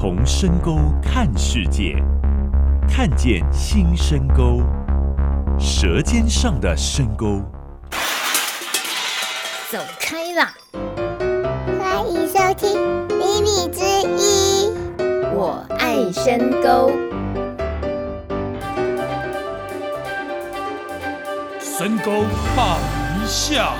从深沟看世界，看见新深沟，舌尖上的深沟。走开啦！欢迎收听《秘密之一》，我爱深沟。深沟放一下。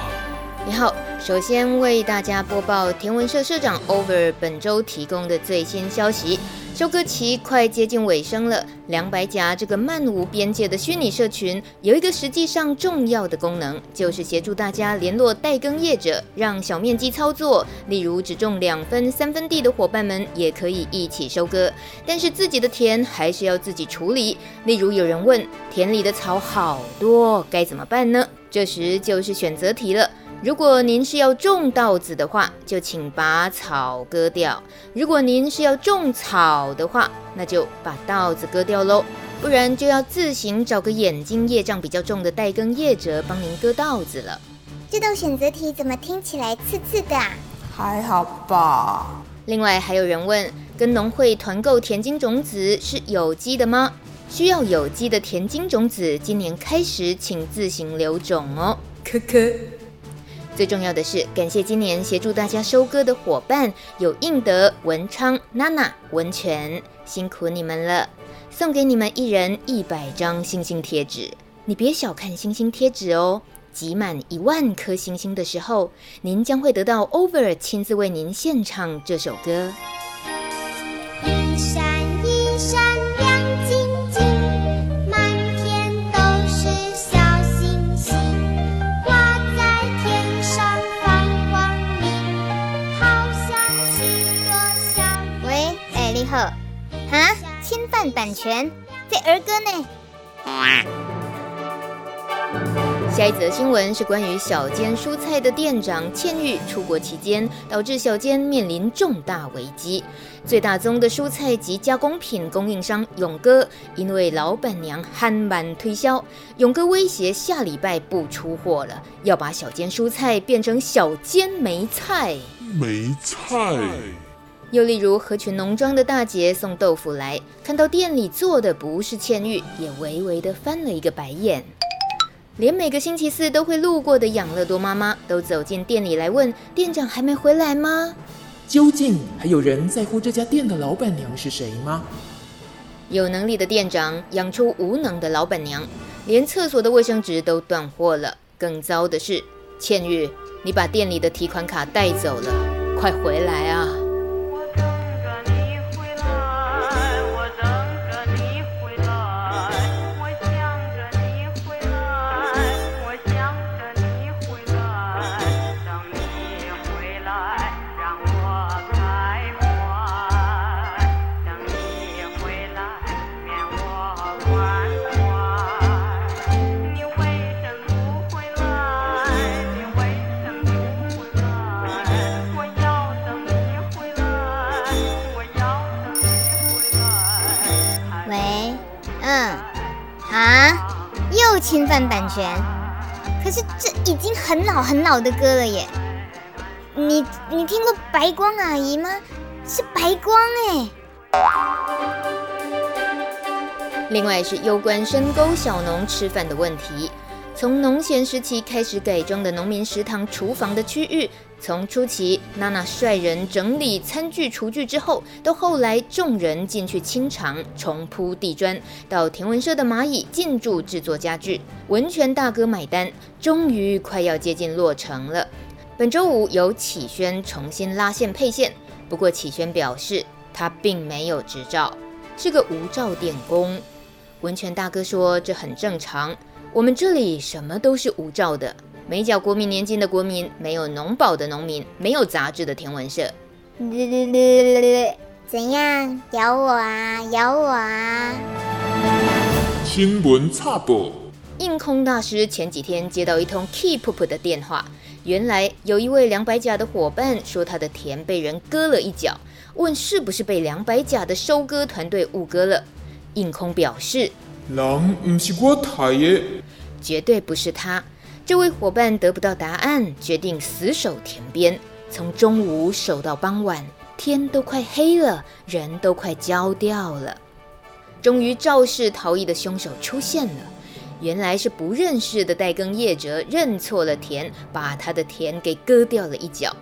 你好。首先为大家播报天文社社长 Over 本周提供的最新消息：收割期快接近尾声了。两百甲这个漫无边界的虚拟社群有一个实际上重要的功能，就是协助大家联络代耕业者，让小面积操作，例如只种两分、三分地的伙伴们也可以一起收割。但是自己的田还是要自己处理。例如有人问，田里的草好多，该怎么办呢？这时就是选择题了。如果您是要种稻子的话，就请把草割掉；如果您是要种草的话，那就把稻子割掉喽。不然就要自行找个眼睛业障比较重的代耕业者帮您割稻子了。这道选择题怎么听起来刺刺的啊？还好吧。另外还有人问，跟农会团购田金种子是有机的吗？需要有机的田金种子，今年开始请自行留种哦。科科。最重要的是，感谢今年协助大家收割的伙伴，有应德、文昌、娜娜、温泉，辛苦你们了！送给你们一人一百张星星贴纸。你别小看星星贴纸哦，集满一万颗星星的时候，您将会得到 Over 亲自为您献唱这首歌。啊！侵犯版权，这儿歌呢？下一则新闻是关于小间蔬菜的店长倩玉出国期间，导致小间面临重大危机。最大宗的蔬菜及加工品供应商勇哥，因为老板娘憨慢推销，勇哥威胁下礼拜不出货了，要把小间蔬菜变成小间梅菜。梅菜。又例如，合群农庄的大姐送豆腐来，看到店里做的不是倩玉，也微微的翻了一个白眼。连每个星期四都会路过的养乐多妈妈，都走进店里来问店长还没回来吗？究竟还有人在乎这家店的老板娘是谁吗？有能力的店长养出无能的老板娘，连厕所的卫生纸都断货了。更糟的是，倩玉，你把店里的提款卡带走了，快回来啊！很老很老的歌了耶。你你听过白光阿姨吗？是白光哎。另外是有关深沟小农吃饭的问题。从农闲时期开始改装的农民食堂厨房的区域，从初期娜娜率人整理餐具厨具之后，到后来众人进去清场、重铺地砖，到田文社的蚂蚁进驻制作家具，文泉大哥买单，终于快要接近落成了。本周五由启轩重新拉线配线，不过启轩表示他并没有执照，是个无照电工。文泉大哥说这很正常。我们这里什么都是无照的，没缴国民年金的国民，没有农保的农民，没有杂志的天文社。怎样？咬我啊！咬我啊！新闻插播。应空大师前几天接到一通 keep 的电话，原来有一位两百甲的伙伴说他的田被人割了一角，问是不是被两百甲的收割团队误割了。应空表示。人不是我杀的，绝对不是他。这位伙伴得不到答案，决定死守田边，从中午守到傍晚，天都快黑了，人都快焦掉了。终于肇事逃逸的凶手出现了，原来是不认识的代耕业者认错了田，把他的田给割掉了一角。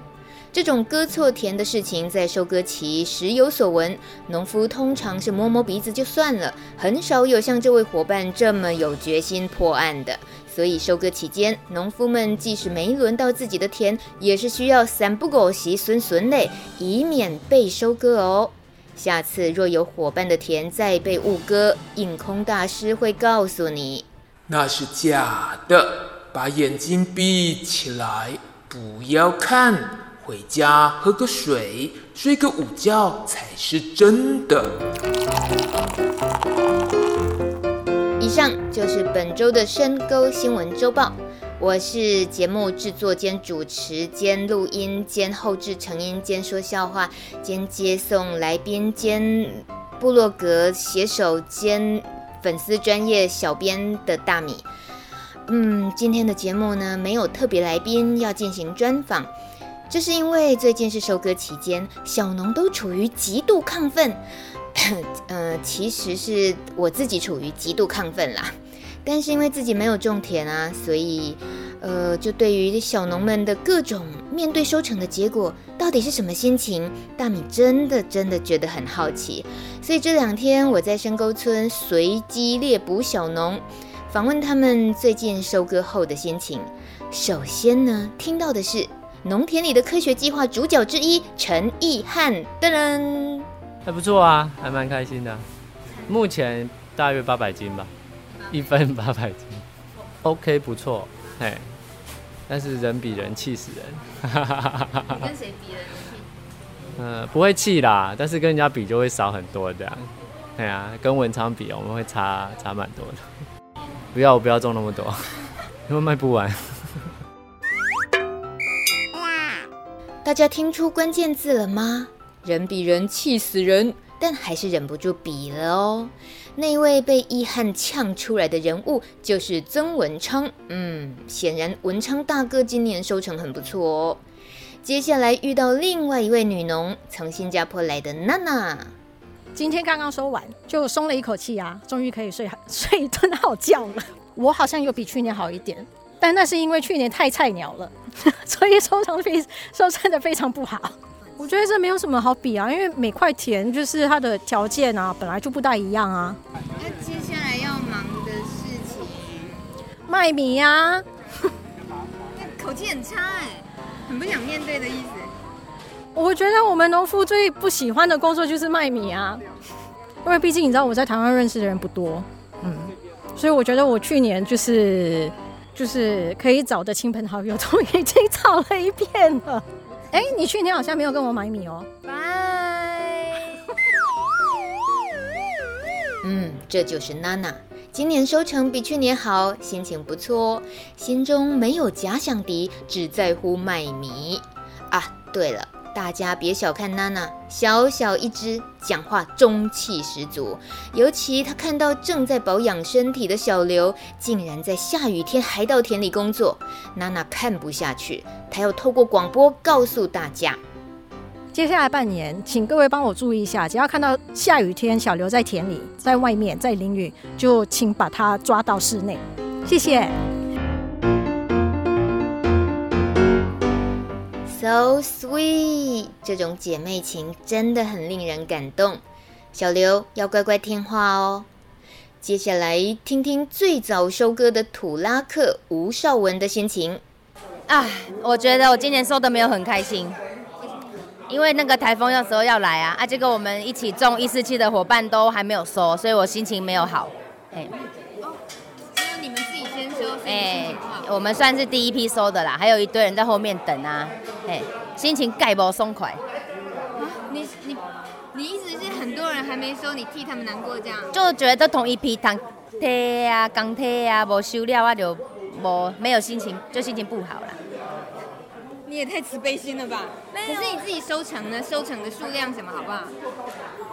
这种割错田的事情在收割期时有所闻，农夫通常是摸摸鼻子就算了，很少有像这位伙伴这么有决心破案的。所以收割期间，农夫们即使没轮到自己的田，也是需要三不五时损损嘞，以免被收割哦。下次若有伙伴的田再被误割，印空大师会告诉你，那是假的，把眼睛闭起来，不要看。回家喝个水，睡个午觉才是真的。以上就是本周的深沟新闻周报。我是节目制作兼主持兼录音兼后制成音兼说笑话兼接送来宾兼部落格写手兼粉丝专业小编的大米。嗯，今天的节目呢，没有特别来宾要进行专访。这是因为最近是收割期间，小农都处于极度亢奋。呃，其实是我自己处于极度亢奋啦。但是因为自己没有种田啊，所以呃，就对于小农们的各种面对收成的结果到底是什么心情，大米真的真的觉得很好奇。所以这两天我在深沟村随机猎捕小农，访问他们最近收割后的心情。首先呢，听到的是。农田里的科学计划主角之一陈义汉，噔噔，还不错啊，还蛮开心的。目前大约八百斤吧，一分八百斤，OK 不错，嘿。但是人比人气死人，你跟谁比人气？嗯、呃，不会气啦，但是跟人家比就会少很多这样。对啊，跟文昌比，我们会差差蛮多的。不要，我不要种那么多，因为卖不完。大家听出关键字了吗？人比人气死人，但还是忍不住比了哦。那位被易汉呛出来的人物就是曾文昌。嗯，显然文昌大哥今年收成很不错哦。接下来遇到另外一位女农，从新加坡来的娜娜。今天刚刚收完，就松了一口气啊，终于可以睡 睡一顿好觉了。我好像有比去年好一点。但那是因为去年太菜鸟了，所以收成非收成的非常不好。我觉得这没有什么好比啊，因为每块田就是它的条件啊，本来就不大一样啊。那接下来要忙的事情，卖米呀、啊。那口气很差哎，很不想面对的意思。我觉得我们农夫最不喜欢的工作就是卖米啊，因为毕竟你知道我在台湾认识的人不多，嗯，所以我觉得我去年就是。就是可以找的亲朋好友都已经找了一遍了。哎，你去年好像没有跟我买米哦。拜。嗯，这就是娜娜，今年收成比去年好，心情不错，心中没有假想敌，只在乎卖米。啊，对了。大家别小看娜娜，小小一只，讲话中气十足。尤其她看到正在保养身体的小刘，竟然在下雨天还到田里工作，娜娜看不下去，她要透过广播告诉大家：接下来半年，请各位帮我注意一下，只要看到下雨天小刘在田里，在外面在淋雨，就请把他抓到室内。谢谢。So sweet，这种姐妹情真的很令人感动。小刘要乖乖听话哦。接下来听听最早收割的土拉克吴少文的心情。啊，我觉得我今年收的没有很开心，因为那个台风有时候要来啊，啊，这个我们一起种一四七的伙伴都还没有收，所以我心情没有好。哎，哦，只有你们自己先收，哎，我们算是第一批收的啦，还有一堆人在后面等啊。哎，心情盖不松快。啊，你你你意思是很多人还没收，你替他们难过这样？就觉得同一批糖铁啊、钢铁啊，无收了啊，就无没有心情，就心情不好了。你也太慈悲心了吧？可是你自己收成呢？收成的数量什么好不好？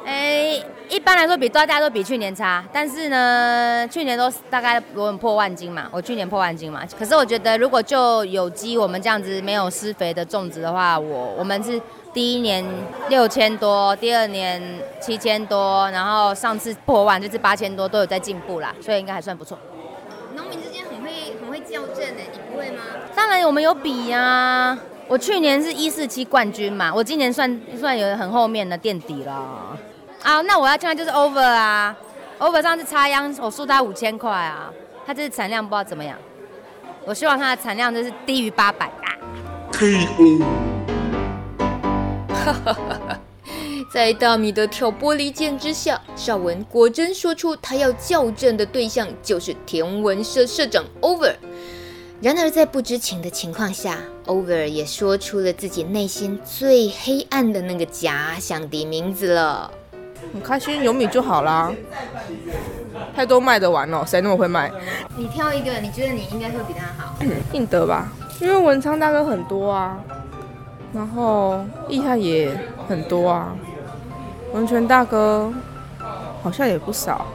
哎，一般来说比大家都比去年差，但是呢，去年都大概我们破万斤嘛，我去年破万斤嘛。可是我觉得如果就有机我们这样子没有施肥的种植的话，我我们是第一年六千多，第二年七千多，然后上次破万就是八千多，都有在进步啦，所以应该还算不错。农民之间很会很会校正哎，你不会吗？当然我们有比呀、我去年是一四七冠军嘛，我今年算算有很后面的垫底了。啊，那我要现在就是 over 啊，over 上次插秧我输他五千块啊，他这次产量不知道怎么样，我希望他的产量就是低于八百啊。KO。在大米的挑拨离间之下，绍文果真说出他要校正的对象就是田文社社长 Over。然而在不知情的情况下，Over 也说出了自己内心最黑暗的那个假想敌名字了。很开心，有米就好啦。太多卖得完了，谁那么会卖？你挑一个，你觉得你应该会比他好？应德吧，因为文昌大哥很多啊。然后厉害也很多啊，文泉大哥好像也不少，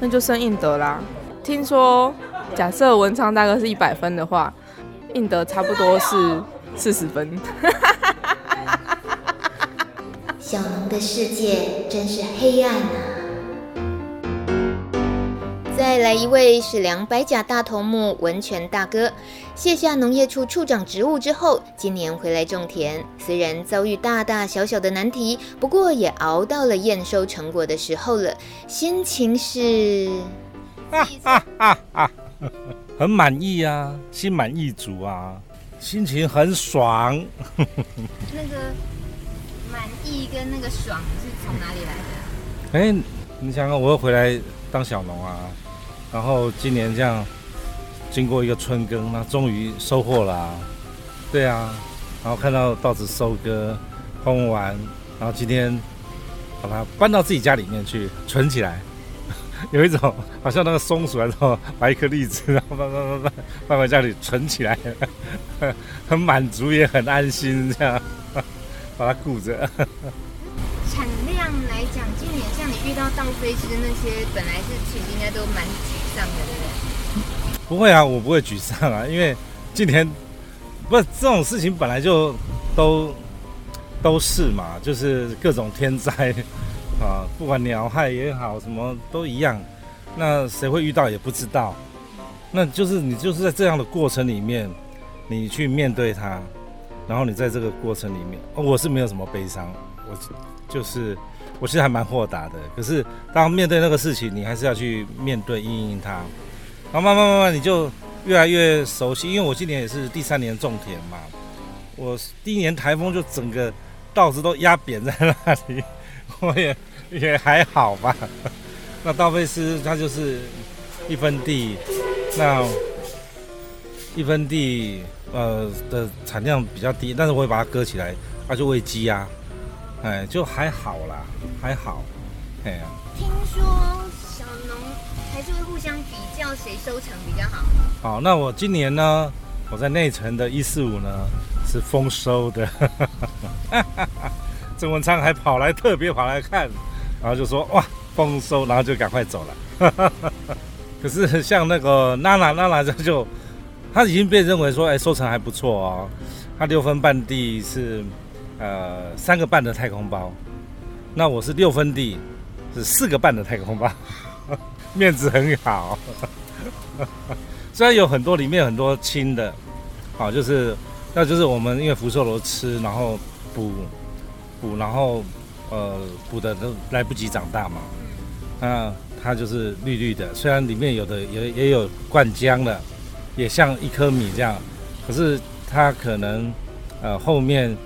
那就剩应德啦。听说假设文昌大哥是一百分的话，印得差不多是四十分。小农的世界真是黑暗啊！再来一位是两百甲大头目文泉大哥，卸下农业处处长职务之后，今年回来种田。虽然遭遇大大小小的难题，不过也熬到了验收成果的时候了，心情是哈哈哈哈 很满意啊，心满意足啊，心情很爽。那个满意跟那个爽是从哪里来的？哎，你想想，我又回来当小农啊。然后今年这样，经过一个春耕，那终于收获了啊，对啊，然后看到稻子收割，烘完，然后今天把它搬到自己家里面去存起来，有一种好像那个松鼠啊，然后把一颗栗子，然后放放放放放回家里存起来，很满足也很安心，这样把它顾着。产量来讲，今年像你遇到稻飞机的那些，本来是其实应该都蛮沮丧的，对不对？不会啊，我不会沮丧啊，因为今年不是这种事情本来就都都是嘛，就是各种天灾啊，不管鸟害也好，什么都一样。那谁会遇到也不知道，那就是你就是在这样的过程里面，你去面对它，然后你在这个过程里面，我是没有什么悲伤，我。就是，我其实还蛮豁达的。可是，当面对那个事情，你还是要去面对、因应它。然后慢慢慢慢，你就越来越熟悉。因为我今年也是第三年种田嘛，我第一年台风就整个稻子都压扁在那里，我也也还好吧。那道费斯它就是一分地，那一分地呃的产量比较低，但是我会把它割起来，它就喂鸡啊。哎，就还好啦，还好，哎呀。听说小农还是会互相比较谁收成比较好。好，那我今年呢，我在内城的一四五呢是丰收的，郑文昌还跑来特别跑来看，然后就说哇丰收，然后就赶快走了。可是像那个娜娜娜娜这就，他已经被认为说哎收成还不错哦，他六分半地是。呃，三个半的太空包，那我是六分地，是四个半的太空包，面子很好。虽然有很多里面很多青的，好，就是那就是我们因为福寿螺吃，然后补补，然后呃补的都来不及长大嘛，那它就是绿绿的。虽然里面有的也也有灌浆的，也像一颗米这样，可是它可能呃后面。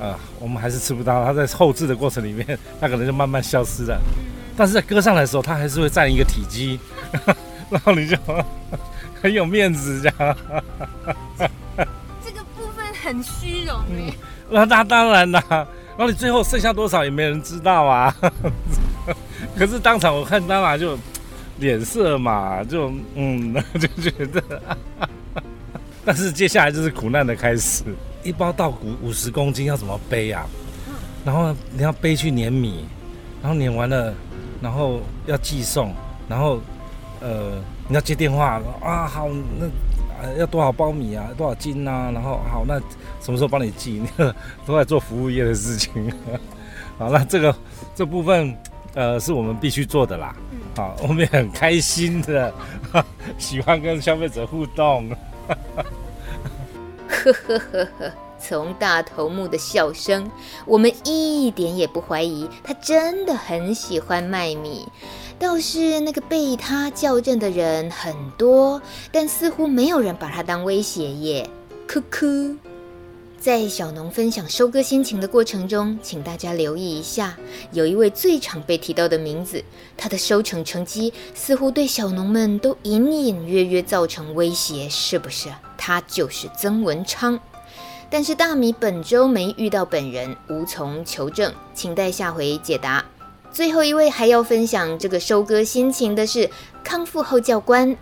啊、呃，我们还是吃不到。它在后置的过程里面，它可能就慢慢消失了。但是在割上来的时候，它还是会占一个体积，然后你就 很有面子这样。这个部分很虚荣哎。那那当然啦，然后你最后剩下多少也没人知道啊。可是当场我看当然就脸色嘛，就嗯，就觉得。但是接下来就是苦难的开始。一包稻谷五十公斤要怎么背啊？然后你要背去碾米，然后碾完了，然后要寄送，然后呃你要接电话啊，好，那要多少苞米啊，多少斤啊，然后好，那什么时候帮你寄？都在做服务业的事情。好，那这个这部分呃是我们必须做的啦。好，我们也很开心的，喜欢跟消费者互动。呵呵呵呵。从大头目的笑声，我们一点也不怀疑他真的很喜欢卖米。倒是那个被他校正的人很多，但似乎没有人把他当威胁耶。科科，在小农分享收割心情的过程中，请大家留意一下，有一位最常被提到的名字，他的收成成绩似乎对小农们都隐隐约约造成威胁，是不是？他就是曾文昌。但是大米本周没遇到本人，无从求证，请待下回解答。最后一位还要分享这个收割心情的是康复后教官。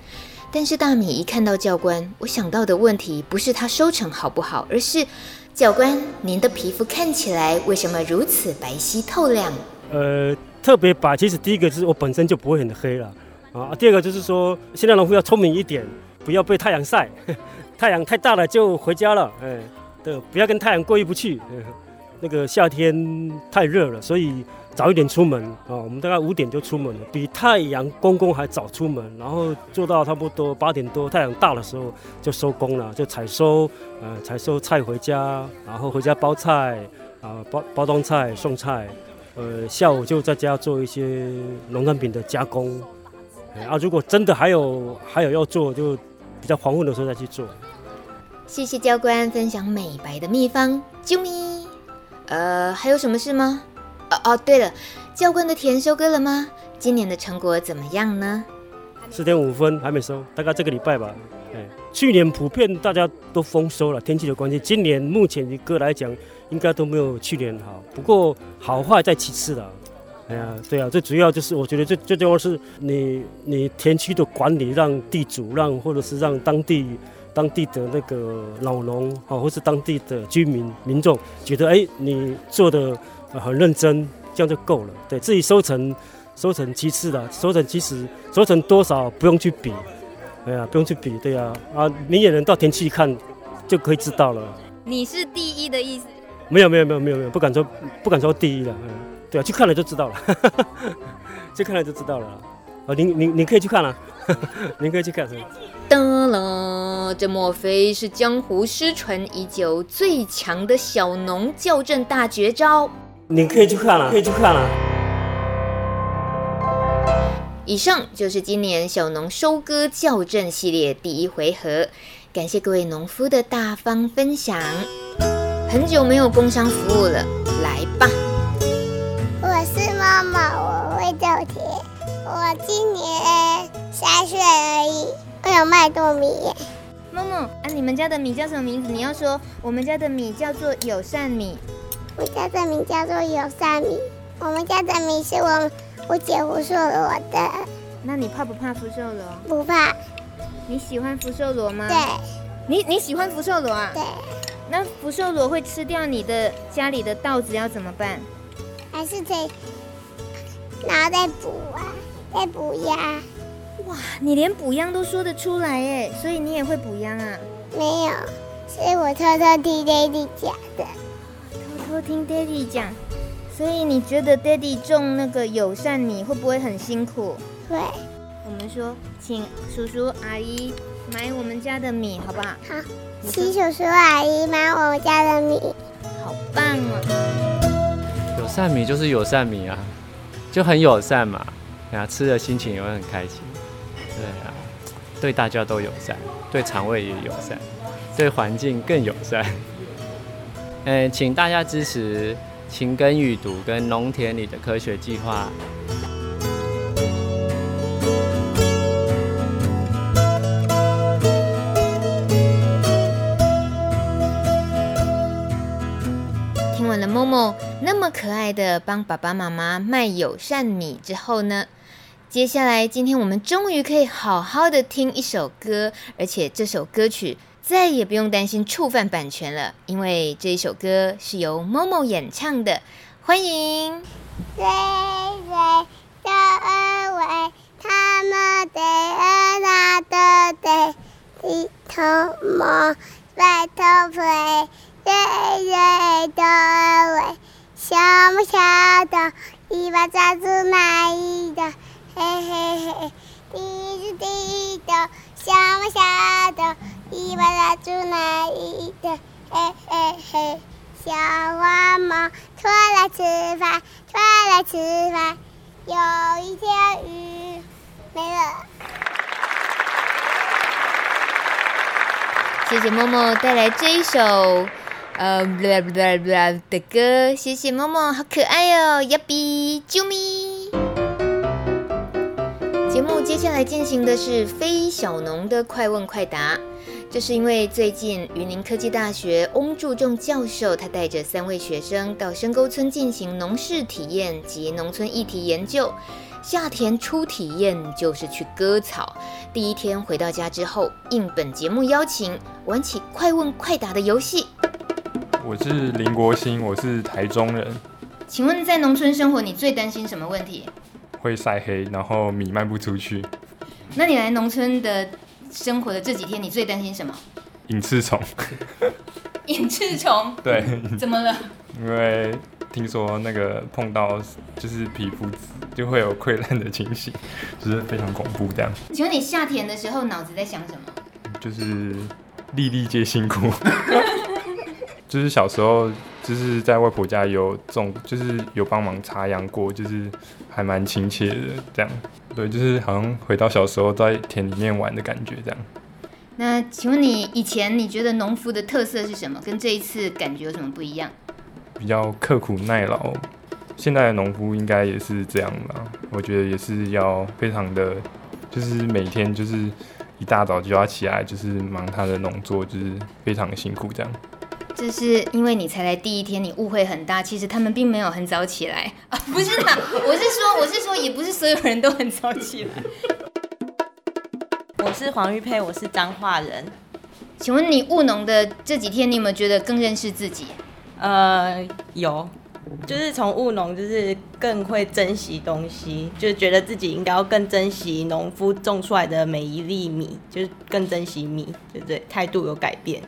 但是大米一看到教官，我想到的问题不是他收成好不好，而是教官您的皮肤看起来为什么如此白皙透亮？呃，特别白，其实第一个就是我本身就不会很黑了啊。第二个就是说，现在农夫要聪明一点，不要被太阳晒，太阳太大了就回家了，哎。不要跟太阳过意不去。那个夏天太热了，所以早一点出门啊。我们大概五点就出门了，比太阳公公还早出门，然后做到差不多八点多，太阳大的时候就收工了，就采收，呃，采收菜回家，然后回家包菜啊，包包装菜送菜，呃，下午就在家做一些农产品的加工。啊，如果真的还有还有要做，就比较黄昏的时候再去做。谢谢教官分享美白的秘方，啾咪。呃，还有什么事吗？哦哦，对了，教官的田收割了吗？今年的成果怎么样呢？四点五分还没收，大概这个礼拜吧。哎，去年普遍大家都丰收了，天气的关系。今年目前一个来讲，应该都没有去年好。不过好坏在其次了。哎呀，对啊，最主要就是我觉得最最重要是你你田区的管理，让地主让或者是让当地。当地的那个老农啊，或是当地的居民民众觉得，哎，你做的很认真，这样就够了。对，自己收成，收成其次的，收成其实收成多少不用去比，哎呀，不用去比，对呀，啊，明眼人到田去一看就可以知道了。你是第一的意思？没有没有没有没有没有，不敢说不敢说第一了，嗯，对啊，去看了就知道了，去看了就知道了。哦，您您您可以去看了，您可以去看。得了，这莫非是江湖失传已久、最强的小农校正大绝招？你可以去看了，可以去看了。以上就是今年小农收割校正系列第一回合，感谢各位农夫的大方分享。很久没有工商服务了，来吧。我是妈妈，我会种田，我今年三岁而已。我有卖糯米耶，梦梦啊，你们家的米叫什么名字？你要说我们家的米叫做友善米。我家的米叫做友善米。我们家的米是我我姐夫送我的。那你怕不怕福寿螺？不怕。你喜欢福寿螺吗？对。你你喜欢福寿螺啊？对。那福寿螺会吃掉你的家里的稻子，要怎么办？还是得然后再补啊，再补呀。哇，你连补秧都说得出来哎，所以你也会补秧啊？没有，是我偷偷听爹地讲的。偷偷听爹地讲，所以你觉得爹地种那个友善米会不会很辛苦？会。我们说，请叔叔阿姨买我们家的米，好不好？好。请叔叔阿姨买我们家的米。好棒啊！友善米就是友善米啊，就很友善嘛，然后吃的心情也会很开心。对啊，对大家都友善，对肠胃也友善，对环境更友善。嗯，请大家支持勤耕育读跟农田里的科学计划。听完了 Momo 那么可爱的帮爸爸妈妈卖友善米之后呢？接下来，今天我们终于可以好好的听一首歌，而且这首歌曲再也不用担心触犯版权了，因为这一首歌是由某某演唱的。欢迎。瑞瑞的二位，他们得儿那的得，一头摸，白头发，累累的尾，小不小的尾巴抓住哪里的？嘿嘿嘿，滴着滴的，小不小的尾巴抓住哪一的？嘿嘿嘿，小花猫出来吃饭，出来吃饭，有一条鱼没了。谢谢默默带来这一首，呃，啦啦啦的歌。谢谢默默，好可爱哦，呀比，啾咪。节目接下来进行的是非小农的快问快答。这是因为最近云林科技大学翁柱仲教授，他带着三位学生到深沟村进行农事体验及农村议题研究。夏田初体验就是去割草。第一天回到家之后，应本节目邀请，玩起快问快答的游戏。我是林国兴，我是台中人。请问在农村生活，你最担心什么问题？会晒黑，然后米卖不出去。那你来农村的生活的这几天，你最担心什么？隐翅虫。隐翅虫？对。怎么了？因为。听说那个碰到就是皮肤就会有溃烂的情形，就是非常恐怖这样。请问你下田的时候脑子在想什么？就是粒粒皆辛苦。就是小时候就是在外婆家有种，就是有帮忙插秧过，就是还蛮亲切的这样。对，就是好像回到小时候在田里面玩的感觉这样。那请问你以前你觉得农夫的特色是什么？跟这一次感觉有什么不一样？比较刻苦耐劳，现在的农夫应该也是这样吧？我觉得也是要非常的，就是每天就是一大早就要起来，就是忙他的农作，就是非常的辛苦这样。这是因为你才来第一天，你误会很大。其实他们并没有很早起来 啊，不是的，我是说，我是说，也不是所有人都很早起来。我是黄玉佩，我是彰化人。请问你务农的这几天，你有没有觉得更认识自己？呃，有，就是从务农，就是更会珍惜东西，就是觉得自己应该要更珍惜农夫种出来的每一粒米，就是更珍惜米，对不对？态度有改变。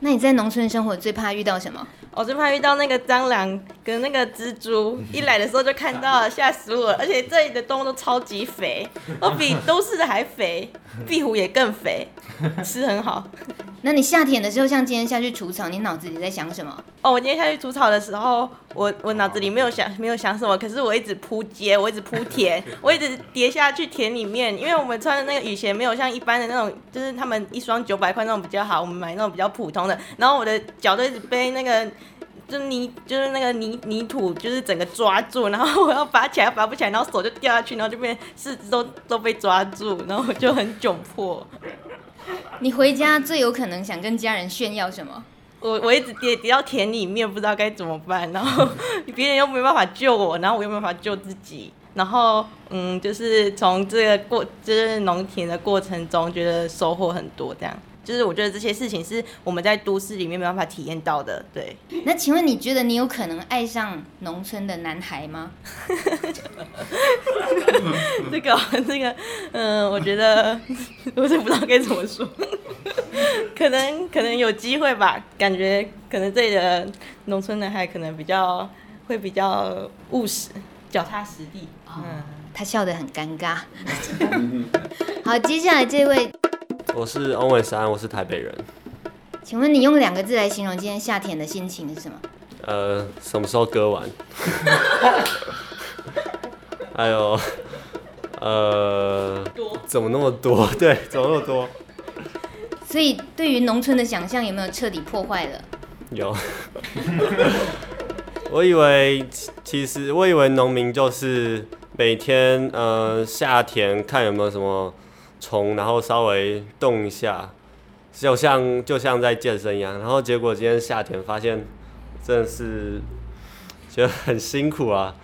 那你在农村生活最怕遇到什么？我最怕遇到那个蟑螂跟那个蜘蛛，一来的时候就看到了，吓死我了！而且这里的动物都超级肥，都比都市的还肥，壁虎也更肥，吃很好。那你夏天的时候，像今天下去除草，你脑子里在想什么？哦，我今天下去除草的时候，我我脑子里没有想没有想什么，可是我一直扑街，我一直扑田，我一直跌下去田里面，因为我们穿的那个雨鞋没有像一般的那种，就是他们一双九百块那种比较好，我们买那种比较普通的，然后我的脚都一直被那个就泥就是那个泥泥土就是整个抓住，然后我要拔起来拔不起来，然后手就掉下去，然后就变四肢都都被抓住，然后我就很窘迫。你回家最有可能想跟家人炫耀什么？我我一直跌跌到田里面，不知道该怎么办，然后 别人又没办法救我，然后我又没办法救自己，然后嗯，就是从这个过就是农田的过程中，觉得收获很多，这样。就是我觉得这些事情是我们在都市里面没办法体验到的，对。那请问你觉得你有可能爱上农村的男孩吗？这 个这个，嗯，我觉得我也不知道该怎么说，可能可能有机会吧，感觉可能这里的农村男孩可能比较会比较务实、脚踏实地。嗯，他笑得很尴尬。好，接下来这位。我是欧文山，我是台北人。请问你用两个字来形容今天夏天的心情是什么？呃，什么时候割完？还有，呃，怎么那么多？对，怎么那么多？所以对于农村的想象有没有彻底破坏了？有。我以为，其实我以为农民就是每天呃下田看有没有什么。虫，然后稍微动一下，就像就像在健身一样。然后结果今天夏天发现，真的是觉得很辛苦啊。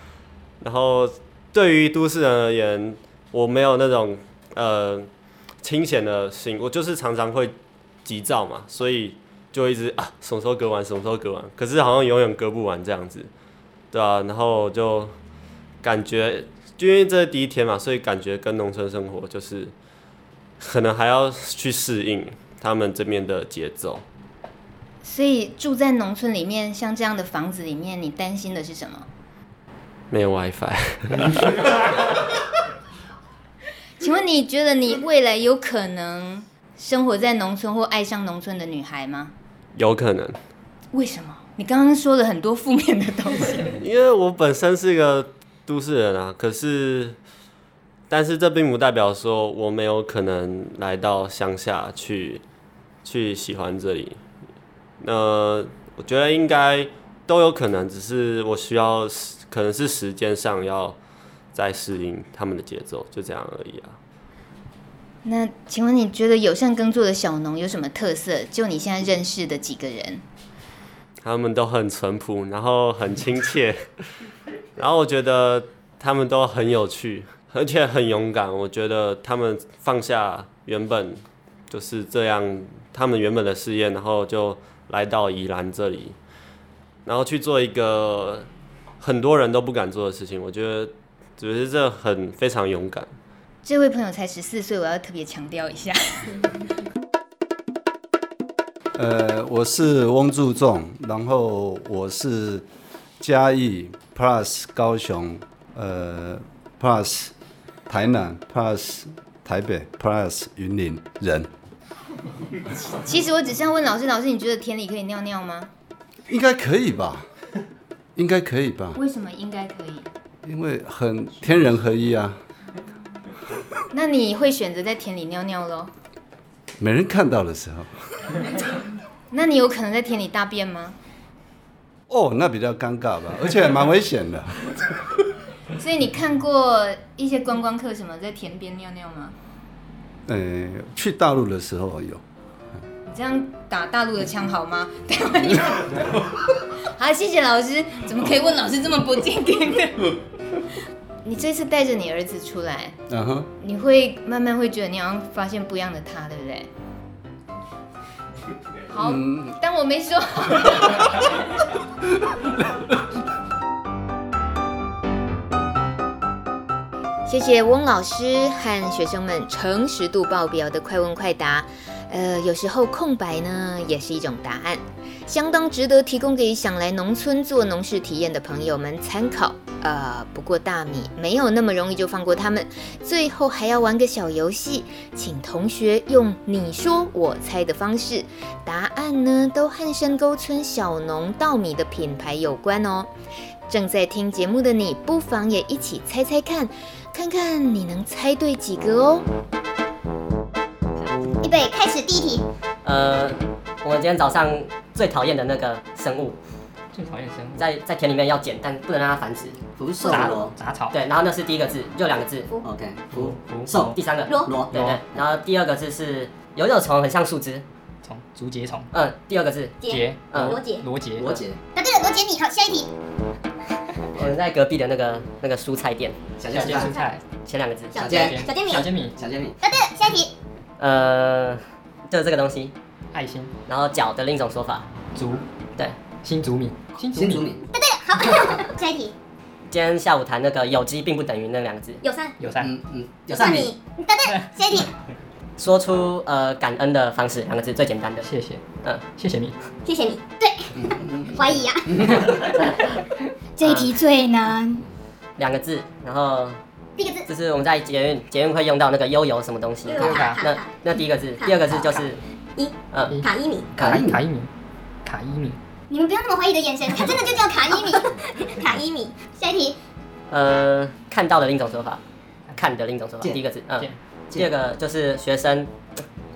然后对于都市人而言，我没有那种呃清闲的心，我就是常常会急躁嘛，所以就一直啊什么时候割完，什么时候割完。可是好像永远割不完这样子，对啊，然后就感觉，就因为这是第一天嘛，所以感觉跟农村生活就是。可能还要去适应，他们这边的节奏。所以住在农村里面，像这样的房子里面，你担心的是什么？没有 WiFi。请问你觉得你未来有可能生活在农村或爱上农村的女孩吗？有可能。为什么？你刚刚说了很多负面的东西。因为我本身是一个都市人啊，可是，但是这并不代表说我没有可能来到乡下去，去喜欢这里。那我觉得应该都有可能，只是我需要可能是时间上要再适应他们的节奏，就这样而已啊。那请问你觉得友善耕作的小农有什么特色？就你现在认识的几个人？他们都很淳朴，然后很亲切，然后我觉得他们都很有趣，而且很勇敢。我觉得他们放下原本就是这样，他们原本的事业，然后就。来到宜兰这里，然后去做一个很多人都不敢做的事情，我觉得只是这很非常勇敢。这位朋友才十四岁，我要特别强调一下。呃，我是翁祝仲，然后我是嘉义 Plus 高雄，呃 Plus 台南 Plus 台北 Plus 云林人。其实我只是要问老师，老师你觉得田里可以尿尿吗？应该可以吧，应该可以吧。为什么应该可以？因为很天人合一啊。那你会选择在田里尿尿喽？没人看到的时候。那你有可能在田里大便吗？哦，那比较尴尬吧，而且蛮危险的。所以你看过一些观光客什么在田边尿尿吗？呃，去大陆的时候有。你这样打大陆的枪好吗？好，谢谢老师。怎么可以问老师这么不正经的？你这次带着你儿子出来，嗯哼，你会慢慢会觉得你好像发现不一样的他，对不对？好，嗯、当我没说。谢谢翁老师和学生们诚实度爆表的快问快答。呃，有时候空白呢也是一种答案，相当值得提供给想来农村做农事体验的朋友们参考。呃，不过大米没有那么容易就放过他们，最后还要玩个小游戏，请同学用你说我猜的方式，答案呢都和深沟村小农稻米的品牌有关哦。正在听节目的你，不妨也一起猜猜看。看看你能猜对几个哦！预备开始第一题。呃，我们今天早上最讨厌的那个生物，最讨厌生物，在在田里面要捡，但不能让它繁殖。福寿螺杂草。对，然后那是第一个字，就两个字。OK。福福寿。第三个螺螺。对对。然后第二个字是有有虫，很像树枝。虫。竹节虫。嗯，第二个字。节。嗯。罗杰。罗杰。罗杰。答对了，罗杰，你好，下一题。我们在隔壁的那个那个蔬菜店，小煎蔬菜，前两个字，小煎。小间米，小煎米，小煎米。答对了，下一题。呃，就是这个东西，爱心，然后脚的另一种说法，足，对，新竹米，新竹米。答对了，好，下一题。今天下午谈那个有机并不等于那两个字，友善，友善，嗯嗯，友善米。答对了，下一题。说出呃感恩的方式，两个字最简单的，谢谢，嗯，谢谢你，谢谢你，对，怀疑呀。这一题最难，两个字，然后第一个字，就是我们在捷运捷运会用到那个悠游什么东西，那那第一个字，第二个字就是一，嗯，卡伊米，卡伊卡伊米，卡伊米，你们不要那么怀疑的眼神，它真的就叫卡伊米，卡伊米。下一题，呃，看到的另一种说法，看的另一种说法，第一个字，嗯，第二个就是学生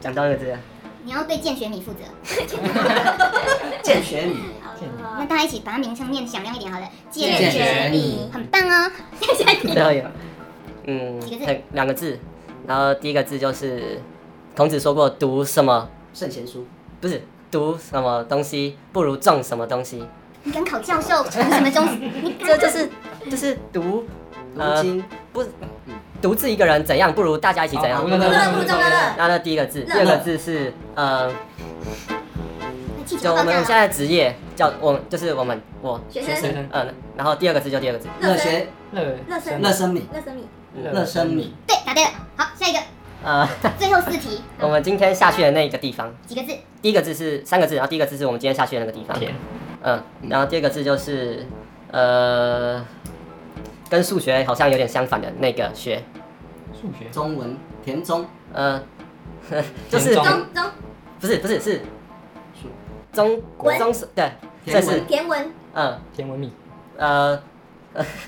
讲到那个字，你要对见学米负责，见学米。那大家一起把它名称念响亮一点，好了。见学米，很棒哦。谢谢你。最后一个，嗯，几个字？两个字。然后第一个字就是孔子说过，读什么圣贤书，不是读什么东西不如种什么东西。你敢考教授读什么东西？你这就是就是读读经，不是独自一个人怎样，不如大家一起怎样。不不不，中了。然后第一个字，第二个字是呃。就我们现在职业叫我，就是我们我学生，嗯，然后第二个字就第二个字，乐学乐乐生乐生米，乐生米，乐生米，对，答对了。好，下一个，呃，最后四题，我们今天下去的那个地方，几个字？第一个字是三个字，然后第一个字是我们今天下去的那个地方。田。嗯，然后第二个字就是呃，跟数学好像有点相反的那个学。数学。中文田中。呃，就是中中。不是不是是。中中是对。这是田文。嗯，田文米。呃。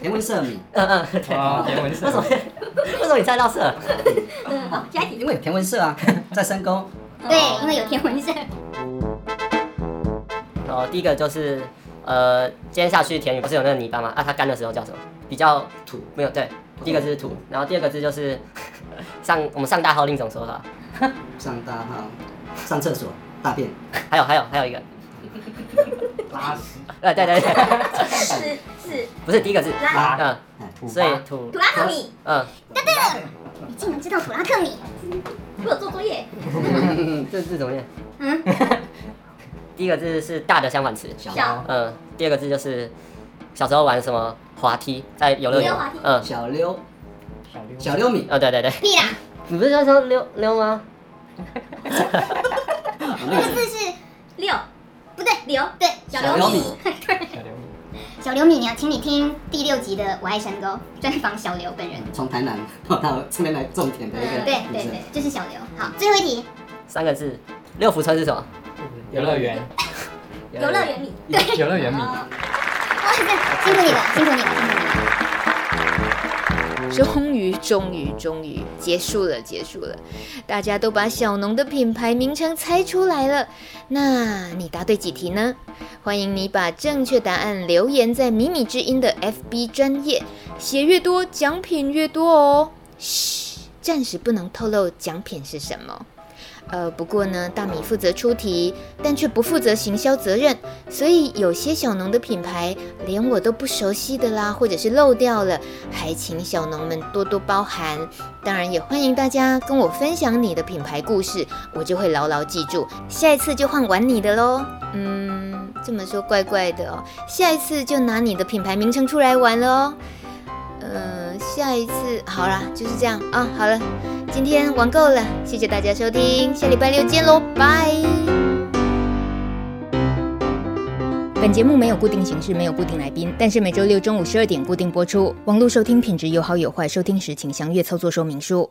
田文社米。嗯 嗯。哦，田文社。为什么？为什么你猜到社？嗯，好，下一题。因为有田文社啊，在深沟。对，因为有田文社。哦，第一个就是，呃，今天下去田雨不是有那个泥巴吗？啊，它干的时候叫什么？比较土。没有，对，第一个字是土，然后第二个字就是上我们上大号另一种说法。上大号，上厕所，大便。还有还有还有一个。拉屎。呃，对对对。是是。不是第一个字。拉。嗯。所以土。土拉克米。嗯。对对了，你竟然知道土拉克米？我有做作业。这字怎么念？嗯。第一个字是大的相反词，小。嗯，第二个字就是小时候玩什么滑梯，在游乐园。嗯，小溜。小溜。小溜米。啊，对对对。屁啦！你不是在说溜溜吗？那个字是六，不对，小刘米。小刘米。小刘米，你要请你听第六集的《我爱山沟》，专访小刘本人。从台南 跑到这边来种田的一个。对对对，就是小刘。好，最后一题。三个字，六福村是什么？游乐园。游乐园米。对。游乐园米。哇塞，辛苦你了，辛苦你了，辛苦你了。终于，终于，终于结束了，结束了！大家都把小农的品牌名称猜出来了。那你答对几题呢？欢迎你把正确答案留言在米米之音的 FB 专业，写越多奖品越多哦。嘘，暂时不能透露奖品是什么。呃，不过呢，大米负责出题，但却不负责行销责任，所以有些小农的品牌连我都不熟悉的啦，或者是漏掉了，还请小农们多多包涵。当然，也欢迎大家跟我分享你的品牌故事，我就会牢牢记住，下一次就换玩你的喽。嗯，这么说怪怪的哦，下一次就拿你的品牌名称出来玩了哦。呃，下一次好啦，就是这样啊。好了，今天玩够了，谢谢大家收听，下礼拜六见喽，拜。本节目没有固定形式，没有固定来宾，但是每周六中午十二点固定播出。网络收听品质有好有坏，收听时请详阅操作说明书。